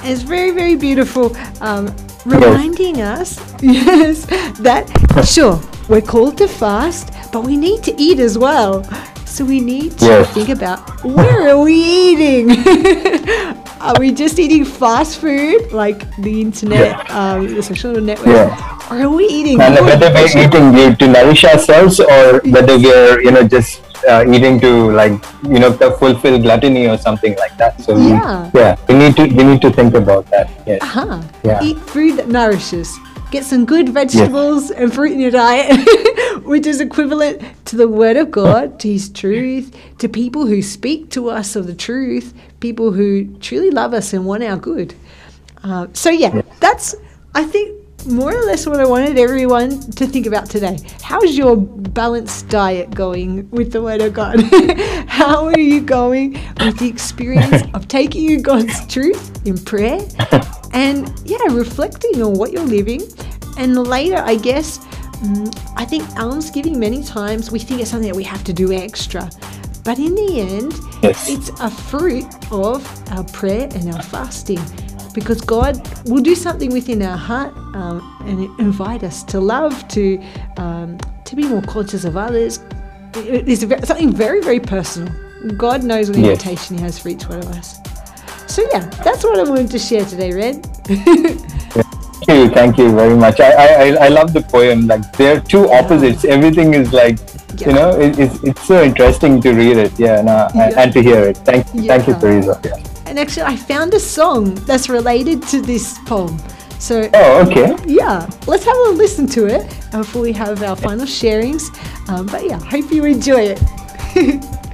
And it's very, very beautiful, um, reminding us, (laughs) yes, that sure, we're called to fast, but we need to eat as well. So we need to
Yes.
think about where are we eating? (laughs) are we just eating fast food like the internet, um, the social network?
Yeah.
Or are we eating
and whether we're eating to nourish ourselves or whether we're you know just uh, eating to like you know to fulfill gluttony or something like that so we-
Yeah.
yeah we need to we need to think about that yes
Uh-huh.
Yeah.
Eat food that nourishes. Get some good vegetables and fruit in your diet, (laughs) which is equivalent to the Word of God, to His truth, to people who speak to us of the truth, people who truly love us and want our good. Uh, so, yeah, that's, I think, more or less what I wanted everyone to think about today. How's your balanced diet going with the Word of God? (laughs) How are you going with the experience (laughs) of taking in God's truth in prayer (laughs) and, yeah, reflecting on what you're living? And later, I guess, mm, I think almsgiving, many times we think it's something that we have to do extra. But in the end,
Yes.
it's a fruit of our prayer and our fasting because God will do something within our heart um, and invite us to love, to um, to be more conscious of others. It- It's something very, very personal. God knows what
Yes.
invitation He has for each one of us. So yeah, that's what I wanted to share today, Red. (laughs)
thank you thank you very much i i I- love the poem like they're two opposites everything is like you know it, it's, it's so interesting to read it yeah no, and-
Yeah.
and to hear it thank thank you
Yeah.
teresa yeah.
And actually, I found a song that's related to this poem. So
Oh, okay.
Yeah, let's have a listen to it before we have our final sharings. Um, but yeah, hope you enjoy it. (laughs)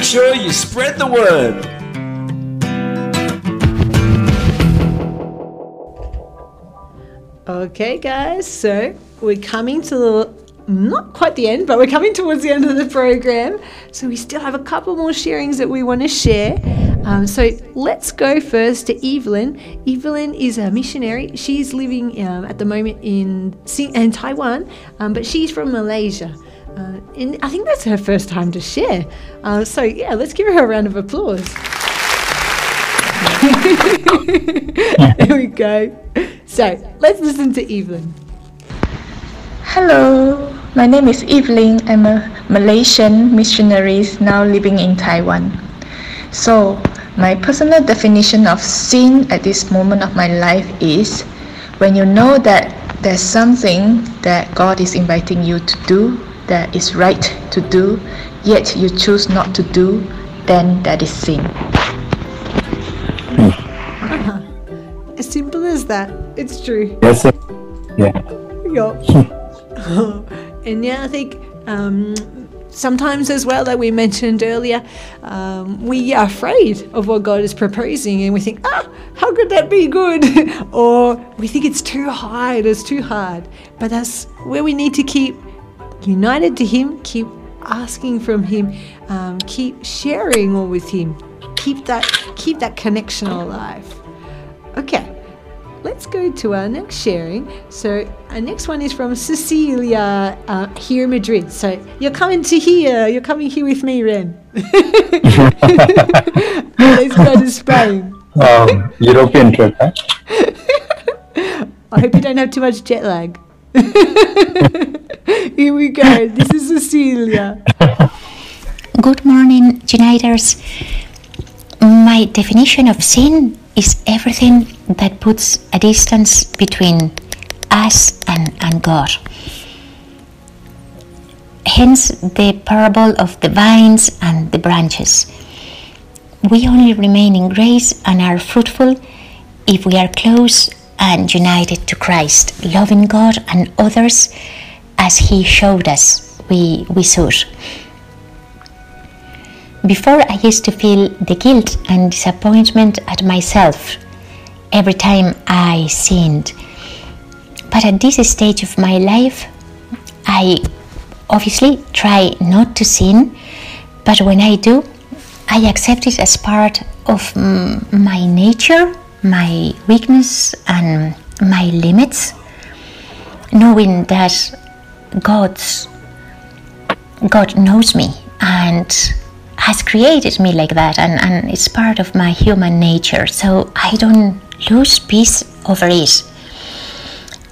Make sure you spread the word.
Okay, guys, so we're coming to the not quite the end, but we're coming towards the end of the program. So we still have a couple more sharings that we want to share. Um, so let's go first to Evelyn. Evelyn is a missionary. She's living um, at the moment in in Taiwan, um, but she's from Malaysia. Uh, and I think that's her first time to share. Uh, so yeah, let's give her a round of applause. (laughs) there we go. So let's listen to Evelyn.
Hello, my name is Evelyn. I'm a Malaysian missionary now living in Taiwan. So, my personal definition of sin at this moment of my life is when you know that there's something that God is inviting you to do that is right to do, yet you choose not to do, then that is sin. (laughs)
As simple as that. It's true.
Yes, sir. Yeah.
Yup. (laughs) (laughs) and yeah, I think um, sometimes as well, like we mentioned earlier, um, we are afraid of what God is proposing and we think, ah, how could that be good? or we think it's too hard, it's too hard. But that's where we need to keep united to Him, keep asking from Him, um, keep sharing all with Him, keep that keep that connection alive. Okay, let's go to our next sharing. So our next one is from Cecilia uh, here in Madrid. So you're coming to here. You're coming here with me, Ren. let's go to Spain.
Um, European trip, huh? (laughs)
I hope you don't have too much jet lag. (laughs) here we go. This is Cecilia. (laughs)
Good morning, Uniters. My definition of sin is everything that puts a distance between us and, and God. Hence the parable of the vines and the branches. We only remain in grace and are fruitful if we are close and united to Christ, loving God and others as He showed us we, we should. Before, I used to feel the guilt and disappointment at myself every time I sinned. But at this stage of my life, I obviously try not to sin, but when I do, I accept it as part of my nature, my weakness, and my limits, knowing that God's God knows me and has created me like that and, and it's part of my human nature. So i don't lose peace over it.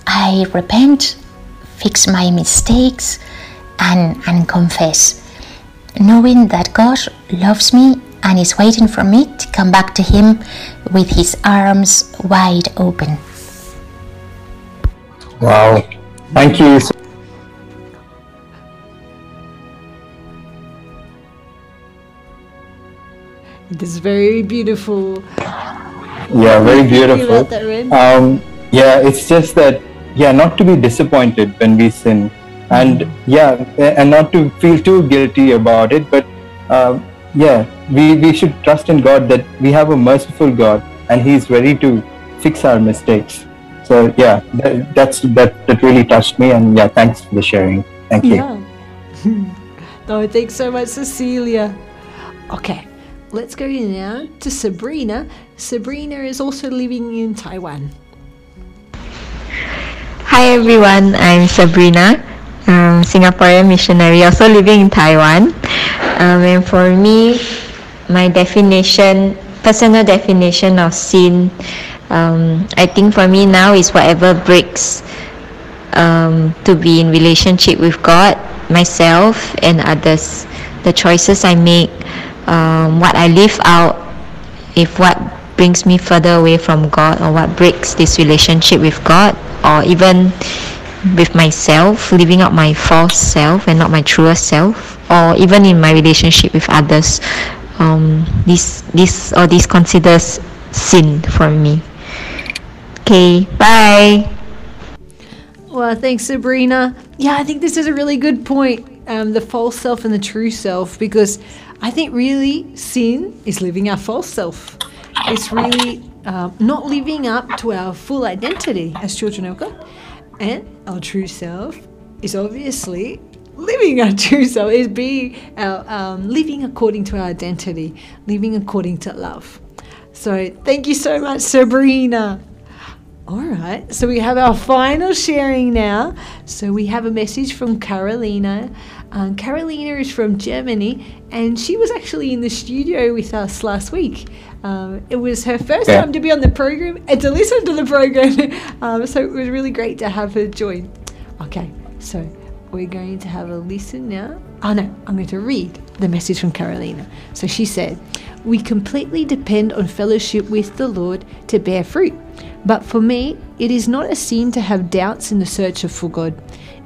I repent fix my mistakes and, and confess knowing that god loves me and is waiting for me to come back to him with his arms wide open
Wow. Thank you. so-
It is very beautiful.
Yeah, very
What you think
beautiful.
that, Ren?
Um, yeah, it's just that, yeah, not to be disappointed when we sin, and yeah, and not to feel too guilty about it, but um, yeah, we, we should trust in God that we have a merciful God and He's ready to fix our mistakes. So yeah, that, that's that that really touched me, and yeah, thanks for the sharing. Thank you.
Yeah. (laughs) Oh, thanks so much, Cecilia. Okay, let's go now to Sabrina. Sabrina is also living in Taiwan.
Hi everyone, I'm Sabrina, um, Singaporean missionary, also living in Taiwan. Um, and for me, my definition, personal definition of sin, um, I think for me now is whatever breaks um, to be in relationship with God, myself, and others. The choices I make, um, what I live out, if what brings me further away from God or what breaks this relationship with God or even with myself, living out my false self and not my truest self, or even in my relationship with others, um, this this or this considers sin for me. Okay, bye.
Well, thanks, Sabrina. Yeah, I think this is a really good point. Um, the false self and the true self, because I think really sin is living our false self. It's really um, not living up to our full identity as children of God. And our true self is obviously living our (laughs) true self, is being our, um, living according to our identity, living according to love. So thank you so much, Sabrina. All right, so we have our final sharing now. So we have a message from Carolina. Um, Carolina is from Germany, and she was actually in the studio with us last week. Um, it was her first
Yeah.
time to be on the program and to listen to the program, (laughs) um, so it was really great to have her join. Okay, so we're going to have a listen now. Oh no, I'm going to read the message from Carolina. So she said, We completely depend on fellowship with the Lord to bear fruit. But for me, it is not a sin to have doubts in the search of for God.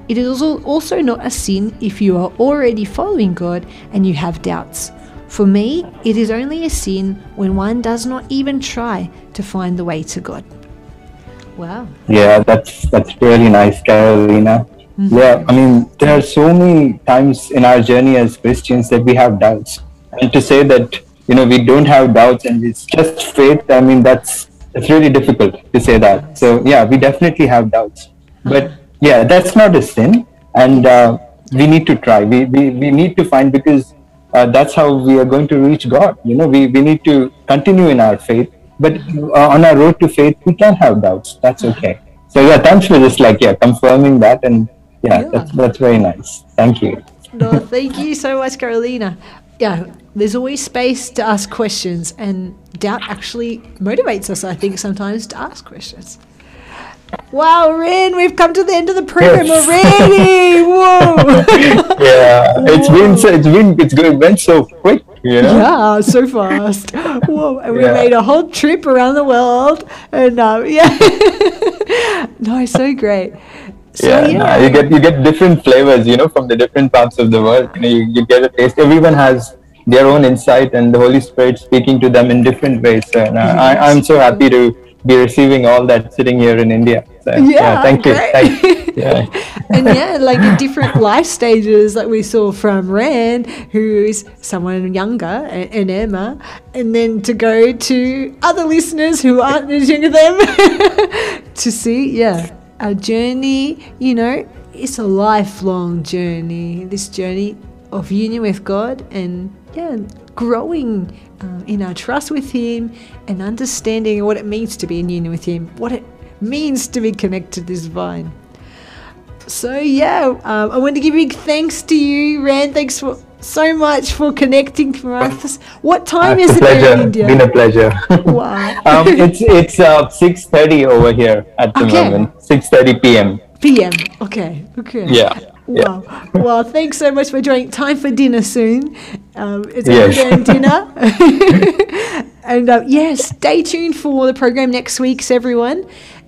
It is also also not a sin if you are already following God and you have doubts. For me, it is only a sin when one does not even try to find the way to God. Wow.
Yeah, that's that's really nice, Carolina.
Mhm.
Yeah, I mean, there are so many times in our journey as Christians that we have doubts, and to say that you know we don't have doubts and it's just faith, I mean, that's that's really difficult to say that. So yeah, we definitely have doubts, but yeah, that's not a sin, and uh, we need to try. We we, we need to find because uh, that's how we are going to reach God. You know, we we need to continue in our faith, but uh, on our road to faith, we can have doubts. That's okay. So yeah, thanks for just like yeah confirming that, and yeah, that's that's very nice. Thank you.
No, thank you so much, Carolina. Yeah, there's always space to ask questions, and doubt actually motivates us, I think, sometimes to ask questions. Wow, Ren, we've come to the end of the program already. (laughs) Whoa.
yeah, it's been so it's been it's going went so quick. You know.
Yeah, so fast. Whoa, and we
Yeah.
made a whole trip around the world. And uh, (laughs) yeah, no, it's so great. So,
yeah,
yeah.
nah, you get you get different flavors, you know, from the different parts of the world. You know, you, you get a taste. Everyone has their own insight, and the Holy Spirit speaking to them in different ways. So, nah, I, I'm so happy to be receiving all that sitting here in India. So,
Yeah,
thank you. Thank, (laughs) yeah.
and yeah, like in different life stages, like we saw from Ren, who is someone younger, and, and Emma, and then to go to other listeners who aren't as young as them (laughs) to see, yeah, our journey, you know, it's a lifelong journey. This journey of union with God and, yeah, growing uh, in our trust with Him and understanding what it means to be in union with Him, what it means to be connected to this vine. So yeah, um, I want to give big thanks to you, Ren. Thanks for so much for connecting for us. What time
It's
is it
pleasure.
in India?
Been a pleasure.
Wow. (laughs)
um, it's it's uh, six thirty over here at the
Okay.
moment. Six thirty p.m.
PM. Okay. Okay.
Yeah.
Wow. Well, thanks so much for joining. Time for dinner soon. Um, it's
Yes.
yes. dinner. (laughs) (laughs) and uh, yes, stay tuned for the program next week's everyone.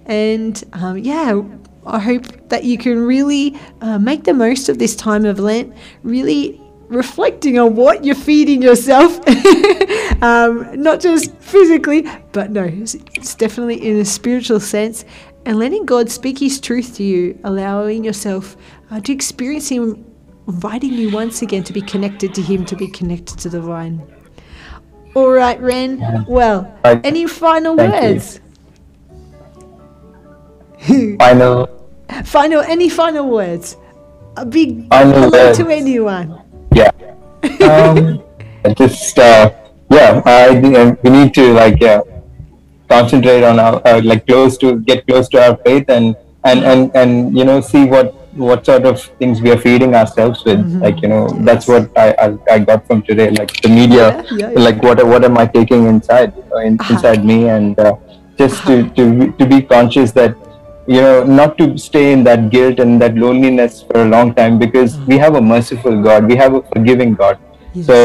And um, yeah, I hope that you can really uh, make the most of this time of Lent. Really reflecting on what you're feeding yourself, (laughs) um, not just physically, but no, it's, it's definitely in a spiritual sense. And letting God speak His truth to you, allowing yourself uh, to experience Him, inviting you once again to be connected to Him, to be connected to the vine. All right, Ren. Well,
Right.
any final words? (laughs)
Final
Final, any final words? A big
Final
hello
words.
to anyone.
Yeah. Um, (laughs) just uh, yeah, I, we need to like yeah, concentrate on our uh, like close to get close to our faith and and and and you know see what what sort of things we are feeding ourselves with
Mm-hmm.
like you know that's what I, I i got from today like the media
Yeah, yeah, yeah.
like what what am i taking inside you know, in, inside me? And uh, just to to to be conscious that you know not to stay in that guilt and that loneliness for a long time because we have a merciful god we have a forgiving god. So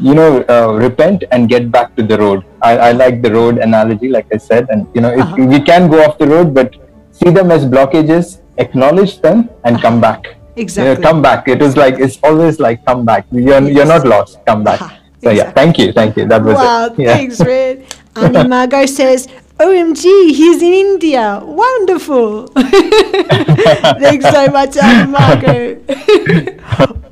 you know uh, repent and get back to the road. I, I like the road analogy like i said and you know if we can go off the road but see them as blockages acknowledge them and come back exactly you
Exactly.
know, come back it is like it's always like come back you're, you're not lost come back so yeah thank you thank you that was
Wow,
it yeah.
thanks, Ren. (laughs) Auntie Margot says, OMG, he's in India. Wonderful. (laughs) thanks so much, Auntie Margot.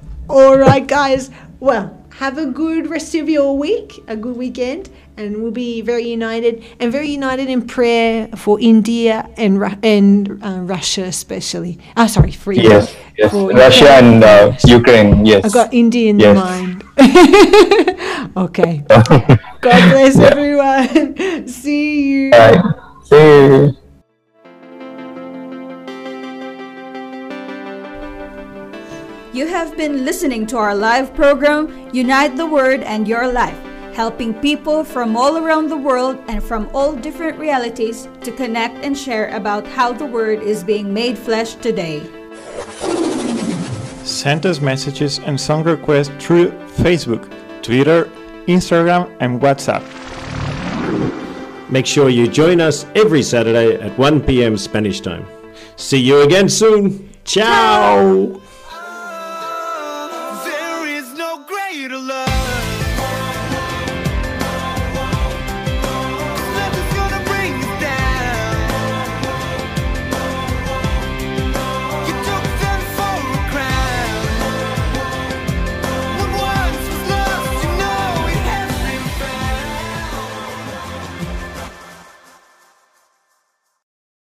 (laughs) All right, guys. Well, have a good rest of your week, a good weekend, and we'll be very united and very united in prayer for India and Ru- and uh, Russia, especially. Ah, sorry, for India.
yes yes
For
russia
Ukraine.
and uh, ukraine yes
I got India in
Yes.
mind. (laughs) okay. God bless (laughs) everyone. (laughs) See you.
Alright. see you
You have been listening to our live program, Unite the Word and Your Life, helping people from all around the world and from all different realities to connect and share about how the Word is being made flesh today.
Send us messages and song requests through Facebook, Twitter, Instagram, and WhatsApp.
Make sure you join us every Saturday at 1 p.m. Spanish time. See you again soon. Ciao.